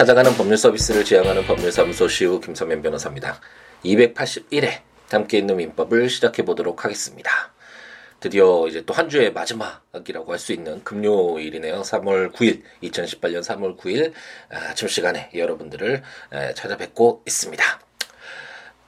찾아가는 법률 서비스를 지향하는 법률사무소 시우 김선면 변호사입니다. 281회 함께 있는 민법을 시작해 보도록 하겠습니다. 드디어 이제 또 한 주의 마지막이라고 할 수 있는 금요일이네요. 3월 9일, 2018년 3월 9일 아침 시간에 여러분들을 찾아뵙고 있습니다.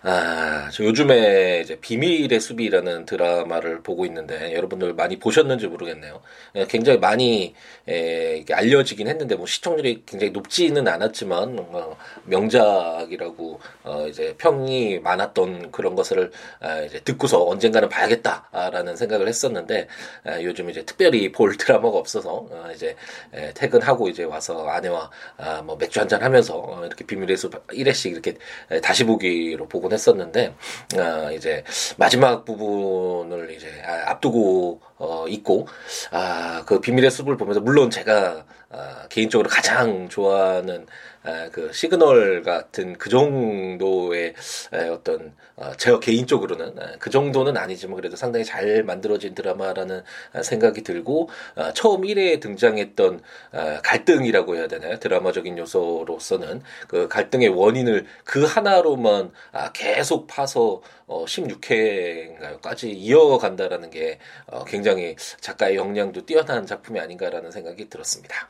아, 저 요즘에 이제 비밀의 수비라는 드라마를 보고 있는데 여러분들 많이 보셨는지 모르겠네요. 예, 굉장히 많이 에, 예, 알려지긴 했는데 뭐 시청률이 굉장히 높지는 않았지만 어, 명작이라고 어, 이제 평이 많았던 그런 것을 아, 이제 듣고서 언젠가는 봐야겠다라는 생각을 했었는데 아, 요즘 이제 특별히 볼 드라마가 없어서 어, 이제 에, 퇴근하고 이제 와서 아내와 아, 뭐 맥주 한잔 하면서 어, 이렇게 비밀의 수 1회씩 이렇게 다시 보기로 보고 했었는데 아, 이제 마지막 부분을 이제 아, 앞두고 어, 있고 아, 그 비밀의 숲을 보면서 물론 제가 아, 개인적으로 가장 좋아하는 아, 그 시그널 같은 그 정도의 에, 어떤 어, 제가 개인적으로는 에, 그 정도는 아니지만 그래도 상당히 잘 만들어진 드라마라는 아, 생각이 들고 아, 처음 1회에 등장했던 아, 갈등이라고 해야 되나요? 드라마적인 요소로서는 그 갈등의 원인을 그 하나로만 아, 계속 파서 어, 16회인가요까지 이어간다라는 게 어, 굉장히 작가의 역량도 뛰어난 작품이 아닌가라는 생각이 들었습니다.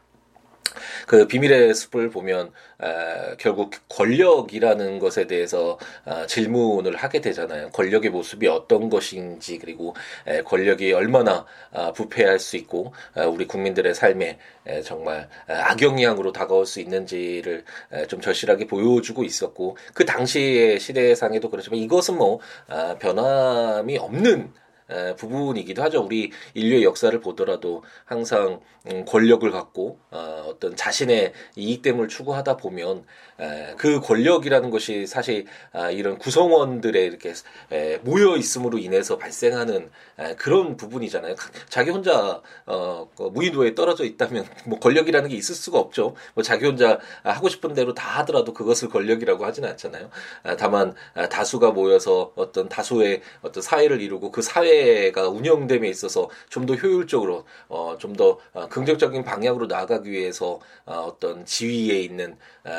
그 비밀의 숲을 보면 에, 결국 권력이라는 것에 대해서 아, 질문을 하게 되잖아요. 권력의 모습이 어떤 것인지 그리고 에, 권력이 얼마나 아, 부패할 수 있고 아, 우리 국민들의 삶에 에, 정말 악영향으로 다가올 수 있는지를 에, 좀 절실하게 보여주고 있었고 그 당시의 시대상에도 그렇지만 이것은 뭐 아, 변함이 없는 부분이기도 하죠. 우리 인류의 역사를 보더라도 항상 음, 권력을 갖고 어, 어떤 자신의 이익됨을 추구하다 보면 그 권력이라는 것이 사실 아, 이런 구성원들의 이렇게 모여 있음으로 인해서 발생하는 그런 부분이잖아요. 자기 혼자 어, 그 무인도에 떨어져 있다면 뭐 권력이라는 게 있을 수가 없죠. 뭐 자기 혼자 하고 싶은 대로 다 하더라도 그것을 권력이라고 하지는 않잖아요. 아, 다만 아, 다수가 모여서 어떤 다수의 어떤 사회를 이루고 그 사회 가 운영됨에 있어서 좀 더 효율적으로 어, 좀 더 긍정적인 방향으로 나아가기 위해서 어 떤 지위에 있는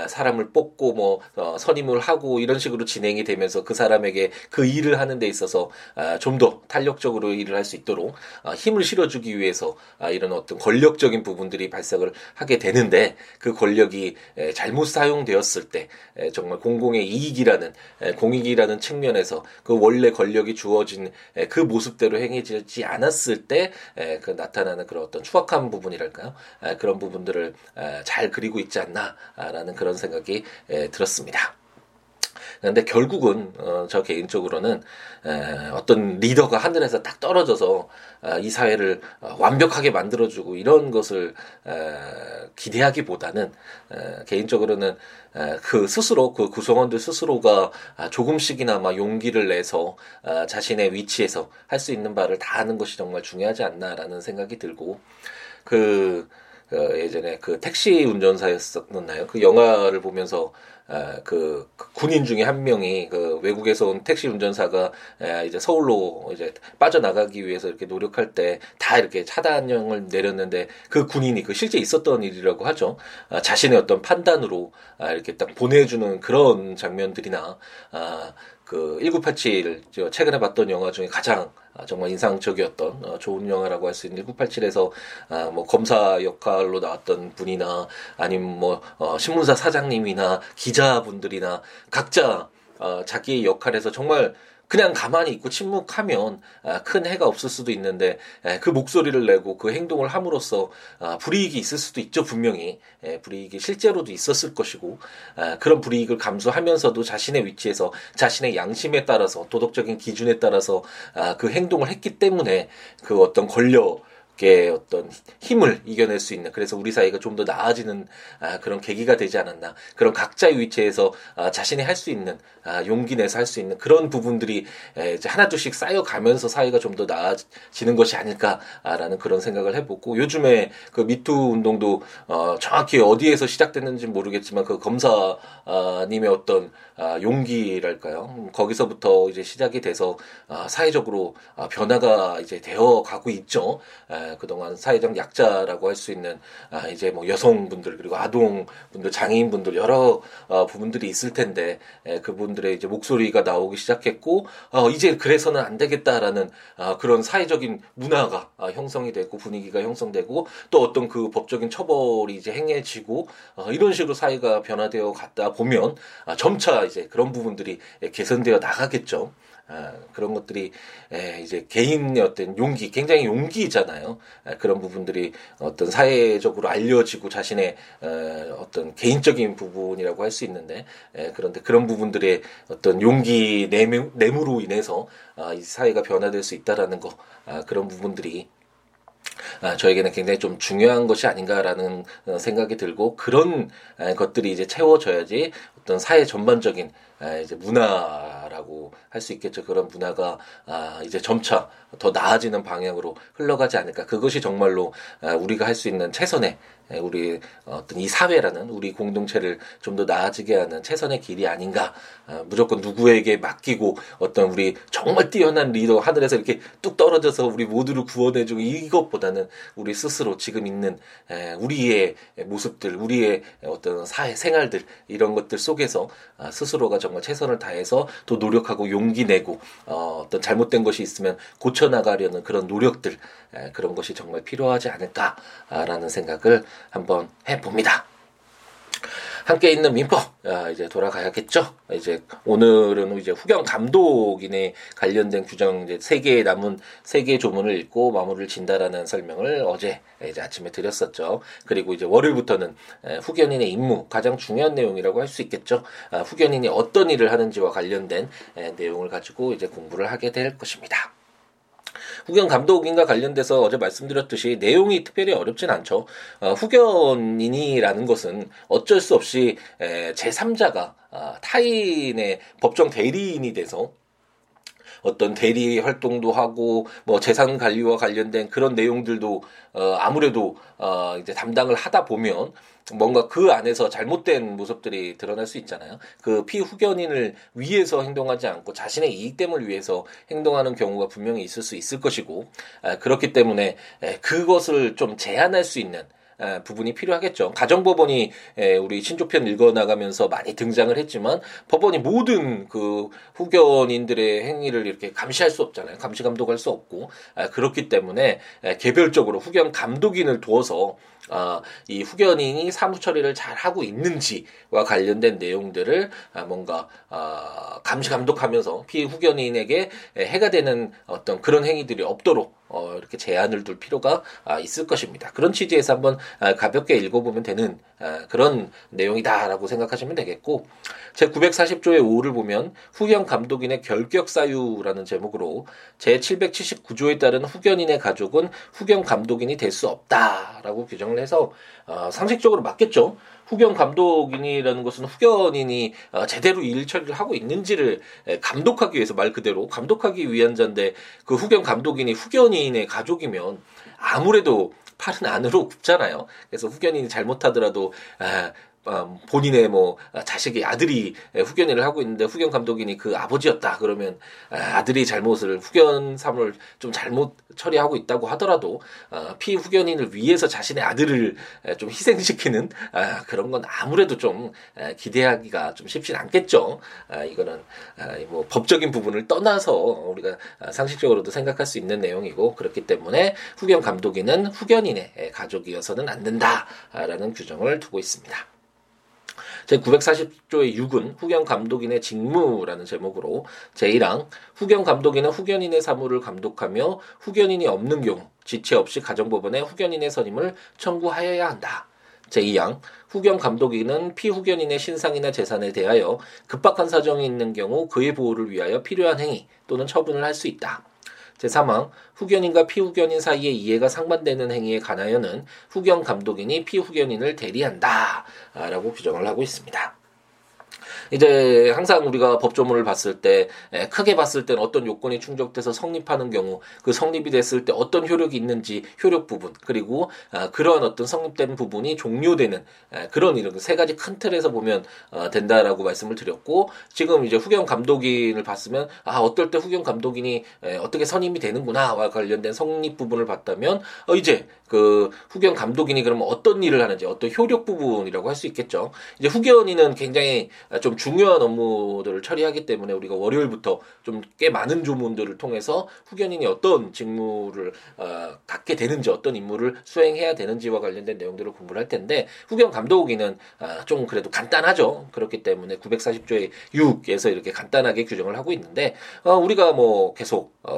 사람을 뽑고 뭐 어, 선임을 하고 이런 식으로 진행이 되면서 그 사람에게 그 일을 하는 데 있어서 아, 좀더 탄력적으로 일을 할 수 있도록 아, 힘을 실어주기 위해서 아, 이런 어떤 권력적인 부분들이 발생을 하게 되는데 그 권력이 에, 잘못 사용되었을 때 에, 정말 공공의 이익이라는 에, 공익이라는 측면에서 그 원래 권력이 주어진 에, 그 모습 대로 행해지지 않았을 때 그 나타나는 그런 어떤 추악한 부분이랄까요? 에, 그런 부분들을 에, 잘 그리고 있지 않나라는 그런 생각이 에, 들었습니다. 근데 결국은 어, 저 개인적으로는 에, 어떤 리더가 하늘에서 딱 떨어져서 어, 이 사회를 어, 완벽하게 만들어주고 이런 것을 에, 기대하기보다는 에, 개인적으로는 에, 그 스스로 그 구성원들 스스로가 아, 조금씩이나 막 용기를 내서 아, 자신의 위치에서 할 수 있는 바를 다 하는 것이 정말 중요하지 않나라는 생각이 들고 그 그 예전에 그 택시 운전사였었나요? 그 영화를 보면서 아, 그, 그 군인 중에 한 명이 그 외국에서 온 택시 운전사가 에, 이제 서울로 이제 빠져나가기 위해서 이렇게 노력할 때 다 이렇게 차단형을 내렸는데 그 군인이 그 실제 있었던 일이라고 하죠. 아, 자신의 어떤 판단으로 아, 이렇게 딱 보내주는 그런 장면들이나 아, 그 1987, 저 최근에 봤던 영화 중에 가장 아, 정말 인상적이었던 어, 좋은 영화라고 할 수 있는 1987에서 아, 뭐 검사 역할로 나왔던 분이나 아니면 뭐 어, 신문사 사장님이나 기자분들이나 각자 어, 자기의 역할에서 정말 그냥 가만히 있고 침묵하면 아, 큰 해가 없을 수도 있는데 그 목소리를 내고 그 행동을 함으로써 아, 불이익이 있을 수도 있죠 분명히. 불이익이 실제로도 있었을 것이고 아, 그런 불이익을 감수하면서도 자신의 위치에서 자신의 양심에 따라서 도덕적인 기준에 따라서 그 행동을 했기 때문에 그 어떤 권력 의 어떤 힘을 이겨낼 수 있는 그래서 우리 사이가 좀 더 나아지는 아, 그런 계기가 되지 않았나 그런 각자의 위치에서 아, 자신이 할 수 있는 아, 용기 내서 할 수 있는 그런 부분들이 에, 이제 하나둘씩 쌓여가면서 사회가 좀 더 나아지는 것이 아닐까라는 그런 생각을 해보고 요즘에 그 미투 운동도 어, 정확히 어디에서 시작됐는지 모르겠지만 그 검사님의 어떤 아, 용기랄까요 음, 거기서부터 이제 시작이 돼서 아, 사회적으로 아, 변화가 이제 되어 가고 있죠. 그동안 사회적 약자라고 할 수 있는 아, 이제 뭐 여성분들 그리고 아동분들 장애인분들 여러 어, 부분들이 있을 텐데 에, 그분들의 이제 목소리가 나오기 시작했고 어, 이제 그래서는 안 되겠다라는 아, 그런 사회적인 문화가 아, 형성이 되고 분위기가 형성되고 또 어떤 그 법적인 처벌이 이제 행해지고 어, 이런 식으로 사회가 변화되어 갔다 보면 아, 점차 이제 그런 부분들이 개선되어 나가겠죠. 아, 그런 것들이 에, 이제 개인의 어떤 용기, 굉장히 용기잖아요. 아, 그런 부분들이 어떤 사회적으로 알려지고 자신의 에, 어떤 개인적인 부분이라고 할 수 있는데 에, 그런데 그런 부분들의 어떤 용기 내무, 내무로 인해서 아, 이 사회가 변화될 수 있다라는 거 아, 그런 부분들이 아, 저에게는 굉장히 좀 중요한 것이 아닌가라는 어, 생각이 들고 그런 아, 것들이 이제 채워져야지 어떤 사회 전반적인 아, 이제 문화라고 할 수 있겠죠. 그런 문화가 아, 이제 점차 더 나아지는 방향으로 흘러가지 않을까. 그것이 정말로 아, 우리가 할 수 있는 최선의 우리 어떤 이 사회라는 우리 공동체를 좀 더 나아지게 하는 최선의 길이 아닌가. 아, 무조건 누구에게 맡기고 어떤 우리 정말 뛰어난 리더 하늘에서 이렇게 뚝 떨어져서 우리 모두를 구원해주고 이것보다는 우리 스스로 지금 있는 우리의 모습들, 우리의 어떤 사회 생활들 이런 것들 속 에서 아, 스스로가 정말 최선을 다해서 또 노력하고 용기 내고 어, 어떤 잘못된 것이 있으면 고쳐 나가려는 그런 노력들 그런 것이 정말 필요하지 않을까라는 생각을 한번 해봅니다. 함께 있는 민법 아, 이제 돌아가야겠죠. 이제 오늘은 이제 후경 감독인에 관련된 규정 이제 세 개의 남은 세 개의 조문을 읽고 마무리를 진다라는 설명을 어제 이제 아침에 드렸었죠. 그리고 이제 월요일부터는 후견인의 임무 가장 중요한 내용이라고 할 수 있겠죠. 아, 후견인이 어떤 일을 하는지와 관련된 내용을 가지고 이제 공부를 하게 될 것입니다. 후견 감독인과 관련돼서 어제 말씀드렸듯이 내용이 특별히 어렵진 않죠. 어, 후견인이라는 것은 어쩔 수 없이 에, 제3자가 아, 타인의 법정 대리인이 돼서 어떤 대리 활동도 하고 뭐 재산 관리와 관련된 그런 내용들도 어 아무래도 어 이제 담당을 하다 보면 뭔가 그 안에서 잘못된 모습들이 드러날 수 있잖아요. 그 피후견인을 위해서 행동하지 않고 자신의 이익됨을 위해서 행동하는 경우가 분명히 있을 수 있을 것이고 그렇기 때문에 그것을 좀 제한할 수 있는 부분이 필요하겠죠. 가정법원이 우리 신조편 읽어나가면서 많이 등장을 했지만 법원이 모든 그 후견인들의 행위를 이렇게 감시할 수 없잖아요. 감시 감독할 수 없고 그렇기 때문에 개별적으로 후견 감독인을 두어서 아, 이 후견인이 사무 처리를 잘 하고 있는지와 관련된 내용들을 아, 뭔가 아, 감시 감독하면서 피해 후견인에게 해가 되는 어떤 그런 행위들이 없도록 어, 이렇게 제한을 둘 필요가 아, 있을 것입니다. 그런 취지에서 한번 아, 가볍게 읽어보면 되는 아, 그런 내용이다라고 생각하시면 되겠고 제 940조의 5를 보면 후견 감독인의 결격 사유라는 제목으로 제 779조에 따른 후견인의 가족은 후견 감독인이 될 수 없다라고 규정을 해서 어, 상식적으로 맞겠죠. 후견 감독인이라는 것은 후견인이 어, 제대로 일 처리를 하고 있는지를 감독하기 위해서 말 그대로 감독하기 위한 자인데 그 후견 감독인이 후견인의 가족이면 아무래도 팔은 안으로 굽잖아요. 그래서 후견인이 잘못하더라도 아, 어, 본인의 뭐 자식이 아들이 후견인을 하고 있는데 후견 감독인이 그 아버지였다 그러면 아, 아들이 잘못을 후견 사물을 좀 잘못 처리하고 있다고 하더라도 어, 피후견인을 위해서 자신의 아들을 좀 희생시키는 아, 그런 건 아무래도 좀 기대하기가 좀 쉽진 않겠죠. 아, 이거는 뭐 법적인 부분을 떠나서 우리가 상식적으로도 생각할 수 있는 내용이고 그렇기 때문에 후견 감독인은 후견인의 가족이어서는 안 된다라는 규정을 두고 있습니다. 제940조의 6은 후견 감독인의 직무라는 제목으로 제1항 후견 감독인은 후견인의 사무를 감독하며 후견인이 없는 경우 지체 없이 가정법원에 후견인의 선임을 청구하여야 한다. 제2항 후견 감독인은 피후견인의 신상이나 재산에 대하여 급박한 사정이 있는 경우 그의 보호를 위하여 필요한 행위 또는 처분을 할 수 있다. 제3항 후견인과 피후견인 사이의 이해가 상반되는 행위에 관하여는 후견 감독인이 피후견인을 대리한다. 라고 규정을 하고 있습니다. 이제 항상 우리가 법조문을 봤을 때 크게 봤을 때는 어떤 요건이 충족돼서 성립하는 경우 그 성립이 됐을 때 어떤 효력이 있는지 효력 부분 그리고 아, 그러한 어떤 성립된 부분이 종료되는 그런 이런 세 가지 큰 틀에서 보면 어, 된다라고 말씀을 드렸고 지금 이제 후견 감독인을 봤으면 아 어떨 때 후견 감독인이 어떻게 선임이 되는구나와 관련된 성립 부분을 봤다면 어 이제 그 후견 감독인이 그러면 어떤 일을 하는지 어떤 효력 부분이라고 할 수 있겠죠. 이제 후견인은 굉장히 좀 중요한 업무들을 처리하기 때문에 우리가 월요일부터 좀 꽤 많은 조문들을 통해서 후견인이 어떤 직무를 어, 갖게 되는지 어떤 임무를 수행해야 되는지와 관련된 내용들을 공부를 할 텐데 후견 감독인은 아, 좀 그래도 간단하죠. 그렇기 때문에 940조의 6에서 이렇게 간단하게 규정을 하고 있는데 어, 우리가 뭐 계속 어,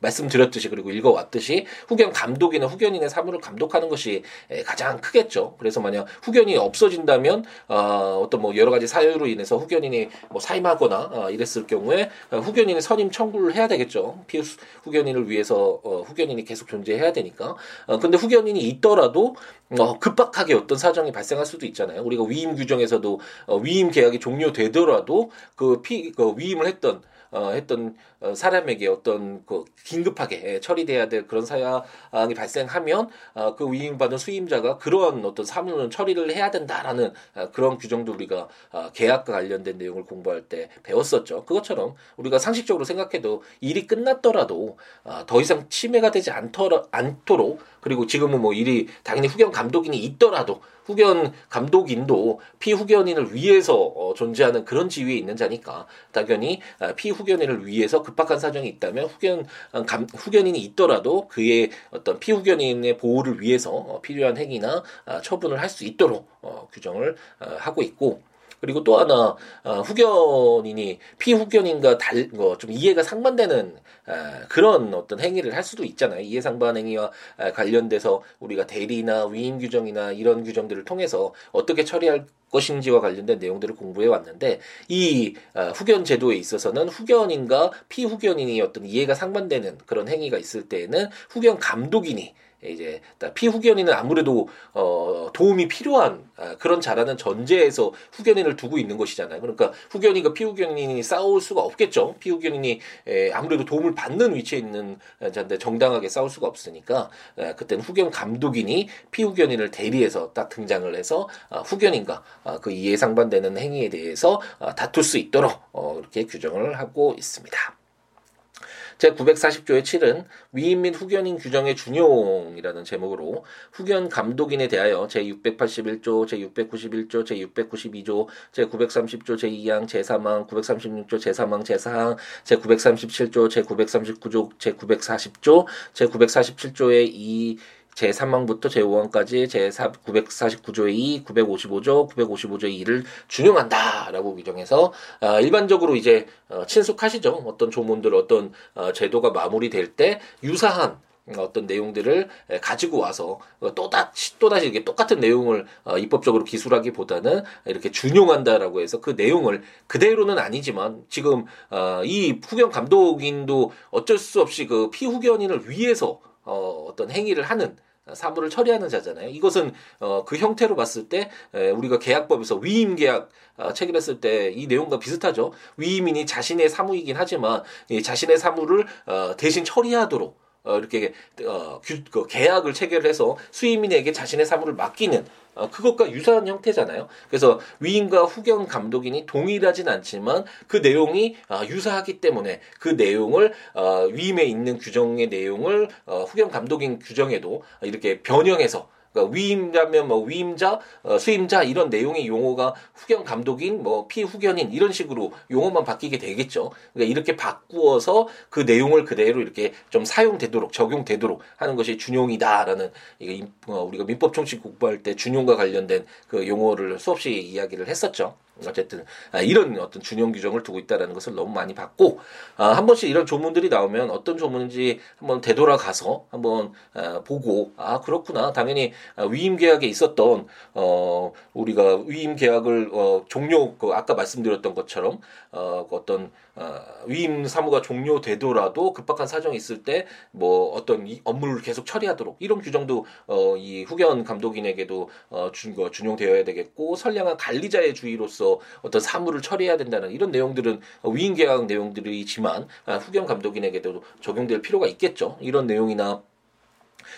말씀드렸듯이 그리고 읽어왔듯이 후견 감독이나 후견인의 사무를 감독하는 것이 가장 크겠죠. 그래서 만약 후견이 없어진다면 어, 어떤 뭐 여러 가지 사유로 인해서 후견인이 뭐 사임하거나 어, 이랬을 경우에 어, 후견인이 선임 청구를 해야 되겠죠. 피후 후견인을 위해서 어, 후견인이 계속 존재해야 되니까. 어, 근데 후견인이 있더라도 어, 급박하게 어떤 사정이 발생할 수도 있잖아요. 우리가 위임 규정에서도 어, 위임 계약이 종료되더라도 그 피, 그 위임을 했던 어, 했던 어, 사람에게 어떤 그 긴급하게 예, 처리돼야 될 그런 사항이 발생하면 어, 그 위임받은 수임자가 그러한 어떤 사무는 처리를 해야 된다라는 어, 그런 규정도 우리가 어, 계약과 관련된 내용을 공부할 때 배웠었죠. 그것처럼 우리가 상식적으로 생각해도 일이 끝났더라도 어, 더 이상 침해가 되지 않더라, 않도록 그리고 지금은 뭐 일이 당연히 후견 감독인이 있더라도 후견 감독인도 피후견인을 위해서 어, 존재하는 그런 지위에 있는 자니까 당연히 어, 피후견인을 위해서 급박한 사정이 있다면 후견 어, 감, 후견인이 있더라도 그의 어떤 피후견인의 보호를 위해서 어, 필요한 행위나 어, 처분을 할 수 있도록 어, 규정을 어, 하고 있고 그리고 또 하나 어, 후견인이 피후견인과 달좀 뭐 이해가 상반되는 아, 그런 어떤 행위를 할 수도 있잖아요. 이해 상반 행위와 아, 관련돼서 우리가 대리나 위임 규정이나 이런 규정들을 통해서 어떻게 처리할 것인지와 관련된 내용들을 공부해 왔는데 이 아, 후견 제도에 있어서는 후견인과 피후견인이 어떤 이해가 상반되는 그런 행위가 있을 때에는 후견 감독인이 이제 피후견인은 아무래도 어 도움이 필요한 아, 그런 자라는 전제에서 후견인을 두고 있는 것이잖아요. 그러니까 후견인과 피후견인이 싸울 수가 없겠죠. 피후견인이 에, 아무래도 도움을 받는 위치에 있는 자인데 정당하게 싸울 수가 없으니까 에, 그때는 후견 감독인이 피후견인을 대리해서 딱 등장을 해서 아, 후견인과 아, 그 이해 상반되는 행위에 대해서 아, 다툴 수 있도록 어, 이렇게 규정을 하고 있습니다. 제940조의 7은 위임 및 후견인 규정의 준용이라는 제목으로 후견 감독인에 대하여 제681조, 제691조, 제692조, 제930조 제2항, 제3항, 936조 제3항, 제4항, 제937조, 제939조, 제940조, 제947조의 2 제3항부터 제5항까지 제949조의 2, 955조, 955조의 2를 준용한다라고 규정해서 어, 일반적으로 이제 어, 친숙하시죠. 어떤 조문들 어떤 어, 제도가 마무리될 때 유사한 어떤 내용들을 가지고 와서 또다시 또다시 이게 똑같은 내용을 어, 입법적으로 기술하기보다는 이렇게 준용한다라고 해서 그 내용을 그대로는 아니지만 지금 어, 이 후견 감독인도 어쩔 수 없이 그 피후견인을 위해서 어, 어떤 행위를 하는 사무를 처리하는 자잖아요. 이것은 어, 그 형태로 봤을 때 에, 우리가 계약법에서 위임 계약 어, 체결했을 때 이 내용과 비슷하죠. 위임인이 자신의 사무이긴 하지만 이 자신의 사무를 어, 대신 처리하도록 어, 이렇게 어, 규, 그 계약을 체결해서 수임인에게 자신의 사무를 맡기는 어, 그것과 유사한 형태잖아요. 그래서 위임과 후견 감독인이 동일하진 않지만 그 내용이 어, 유사하기 때문에 그 내용을 어, 위임에 있는 규정의 내용을 어, 후견 감독인 규정에도 이렇게 변형해서 그러니까 위임자면 뭐 위임자, 어, 수임자 이런 내용의 용어가 후견 감독인, 뭐 피후견인 이런 식으로 용어만 바뀌게 되겠죠. 그러니까 이렇게 바꾸어서 그 내용을 그대로 이렇게 좀 사용되도록 적용되도록 하는 것이 준용이다라는 이게 어, 우리가 민법 총칙 공부할 때 준용과 관련된 그 용어를 수없이 이야기를 했었죠. 어쨌든 아, 이런 어떤 준용 규정을 두고 있다라는 것을 너무 많이 봤고 아, 한 번씩 이런 조문들이 나오면 어떤 조문인지 한번 되돌아가서 한번 아, 보고 아 그렇구나. 당연히 위임 계약에 있었던 어 우리가 위임 계약을 어 종료 그 아까 말씀드렸던 것처럼 어 어떤 어, 위임 사무가 종료되더라도 급박한 사정이 있을 때 뭐 어떤 이 업무를 계속 처리하도록 이런 규정도 어, 이 후견 감독인에게도 어, 준, 거 준용되어야 되겠고 선량한 관리자의 주의로서 어떤 사물을 처리해야 된다는 이런 내용들은 위임 계약 내용들이지만 아, 후견 감독인에게도 적용될 필요가 있겠죠. 이런 내용이나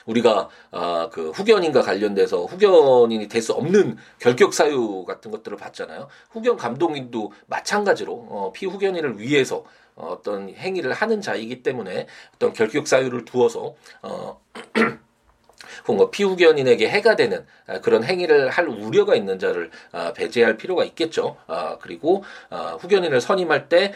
우리가 아, 그 후견인과 관련돼서 후견인이 될 수 없는 결격 사유 같은 것들을 봤잖아요. 후견 감독인도 마찬가지로 어, 피후견인을 위해서 어떤 행위를 하는 자이기 때문에 어떤 결격 사유를 두어서 어 혹은 피후견인에게 해가 되는 아, 그런 행위를 할 우려가 있는 자를 아, 배제할 필요가 있겠죠. 아, 그리고 후견인을 선임할 때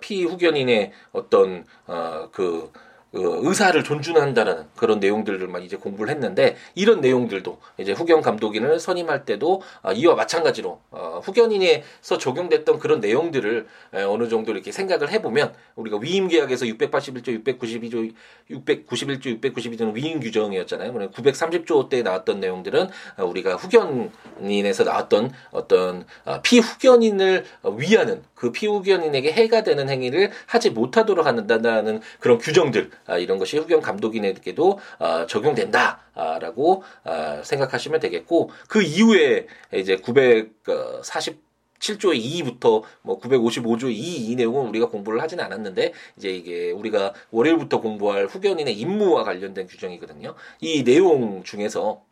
피후견인의 어떤 그그 의사를 존중한다라는 그런 내용들만 이제 공부를 했는데 이런 내용들도 이제 후견 감독인을 선임할 때도 아, 이와 마찬가지로 어, 후견인에서 적용됐던 그런 내용들을 에, 어느 정도 이렇게 생각을 해보면 우리가 위임 계약에서 681조, 692조, 691조, 692조는 위임 규정이었잖아요. 930조 때 나왔던 내용들은 어, 우리가 후견인에서 나왔던 어떤 어, 피후견인을 위하는 그 피후견인에게 해가 되는 행위를 하지 못하도록 한다는 그런 규정들 아, 이런 것이 후견 감독인에게도 아, 적용된다라고 아, 생각하시면 되겠고 그 이후에 이제 940 7조 2부터 뭐 955조 2 이 내용은 우리가 공부를 하진 않았는데 이제 이게 우리가 월요일부터 공부할 후견인의 임무와 관련된 규정이거든요. 이 내용 중에서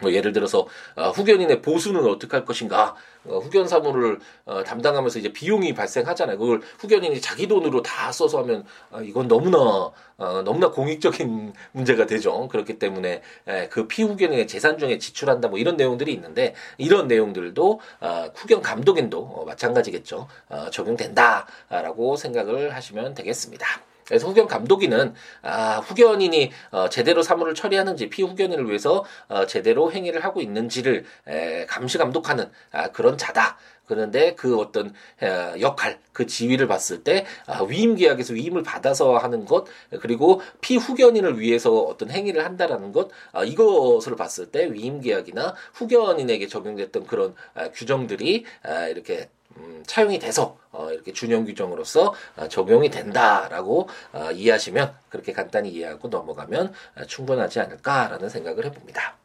뭐 예를 들어서 어, 후견인의 보수는 어떻게 할 것인가 어, 후견 사무를 어, 담당하면서 이제 비용이 발생하잖아요. 그걸 후견인이 자기 돈으로 다 써서 하면 어, 이건 너무나 어, 너무나 공익적인 문제가 되죠. 그렇기 때문에 에, 그 피후견인의 재산 중에 지출한다 뭐 이런 내용들이 있는데 이런 내용들도 어, 후견 감독인도 어, 마찬가지겠죠. 어, 적용된다라고 생각을 하시면 되겠습니다. 그래서 후견 감독인은 아, 후견인이 어, 제대로 사물을 처리하는지 피후견인을 위해서 어, 제대로 행위를 하고 있는지를 에, 감시 감독하는 아, 그런 자다. 그런데 그 어떤 어, 역할, 그 지위를 봤을 때 아, 위임 계약에서 위임을 받아서 하는 것 그리고 피후견인을 위해서 어떤 행위를 한다라는 것 아, 이것을 봤을 때 위임 계약이나 후견인에게 적용됐던 그런 아, 규정들이 이렇게 음, 차용이 돼서 어, 이렇게 준용 규정으로서 어, 적용이 된다라고 어, 이해하시면 그렇게 간단히 이해하고 넘어가면 어, 충분하지 않을까라는 생각을 해봅니다.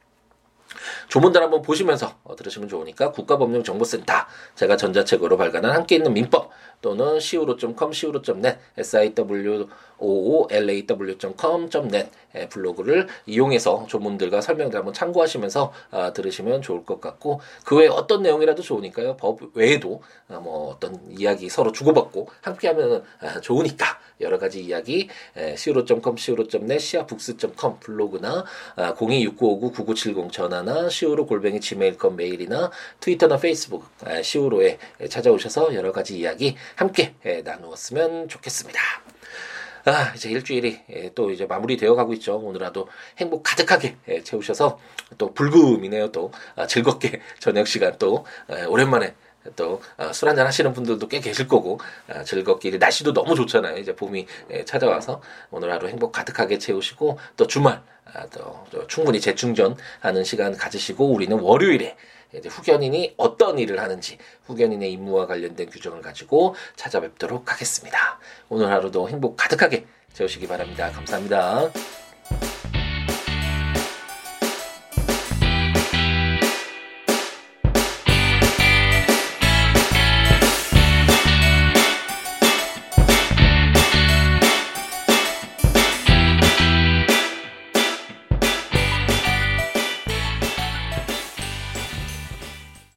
조문들 한번 보시면서 어, 들으시면 좋으니까 국가법령정보센터 제가 전자책으로 발간한 함께 있는 민법 또는 siwo.com, siwo.net, siwoolaw.com.net 블로그를 이용해서 조문들과 설명들 한번 참고하시면서 아, 들으시면 좋을 것 같고 그 외에 어떤 내용이라도 좋으니까요. 법 외에도 아, 뭐 어떤 이야기 서로 주고받고 함께하면 아, 좋으니까 여러 가지 이야기 siwo.com, siwo.net, siabooks.com 블로그나 아, 026959-9970 전화나 siwo 골뱅이 gmail.com 메일이나 트위터나 페이스북 아, siwo에 찾아오셔서 여러 가지 이야기 함께 예, 나누었으면 좋겠습니다. 아, 이제 일주일이 예, 또 이제 마무리되어 가고 있죠. 오늘 하루 행복 가득하게 예, 채우셔서 또 불금이네요. 또 아, 즐겁게 저녁 시간 또 오랜만에 또 술 한잔 하시는 분들도 꽤 계실 거고 아, 즐겁게 날씨도 너무 좋잖아요. 이제 봄이 찾아와서 오늘 하루 행복 가득하게 채우시고 또 주말 또 충분히 재충전하는 시간 가지시고 우리는 월요일에 후견인이 어떤 일을 하는지 후견인의 임무와 관련된 규정을 가지고 찾아뵙도록 하겠습니다. 오늘 하루도 행복 가득하게 채우시기 바랍니다. 감사합니다.